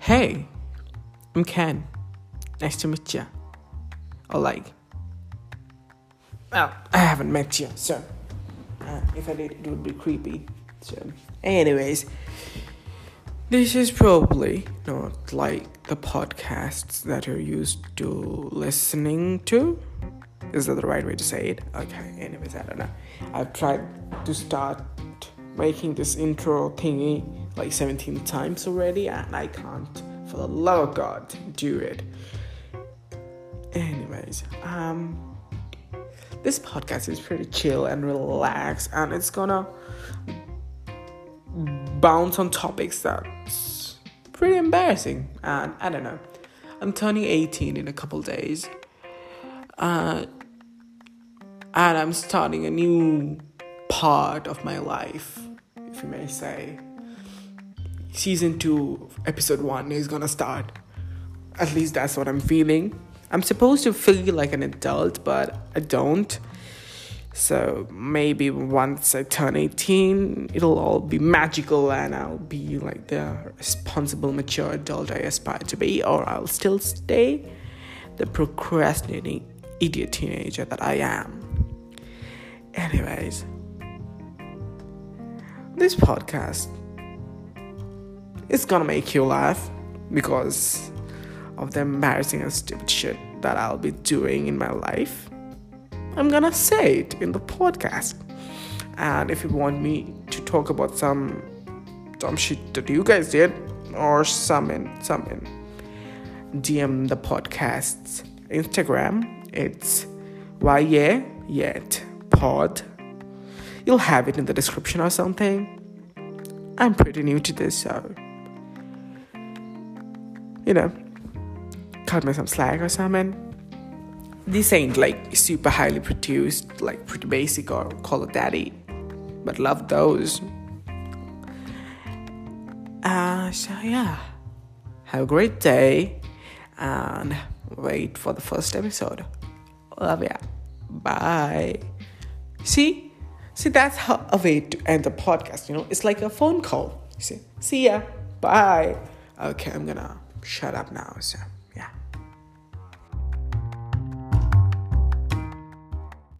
Hey, I'm Ken. Nice to meet you. Or like, well, I haven't met you, so uh, if I did, it would be creepy. So, anyways, this is probably not like the podcasts that you're used to listening to. Is that the right way to say it? Okay, anyways, I don't know. I've tried to start making this intro thingy like 17 times already, and I can't, for the love of God, do it. Anyways, um, this podcast is pretty chill and relaxed, and it's gonna bounce on topics that's pretty embarrassing. And I don't know, I'm turning 18 in a couple days, uh, and I'm starting a new part of my life, if you may say season 2 episode 1 is gonna start. At least that's what i'm feeling. I'm supposed to feel like an adult but i don't. So maybe once i turn 18 it'll all be magical and i'll be like the responsible mature adult i aspire to be or i'll still stay the procrastinating idiot teenager that i am. Anyways this podcast it's gonna make you laugh because of the embarrassing and stupid shit that I'll be doing in my life. I'm gonna say it in the podcast. And if you want me to talk about some dumb shit that you guys did, or some in DM the podcast's Instagram, it's why yeah yet pod. You'll have it in the description or something. I'm pretty new to this, so you know, cut me some slack or something. This ain't like super highly produced, like pretty basic or Call Her Daddy, but love those. Uh, so yeah, have a great day and wait for the first episode. Love ya. Bye. See, see, that's how a way to end the podcast. You know, it's like a phone call. You see, see ya. Bye. Okay, I'm gonna shut up now. So.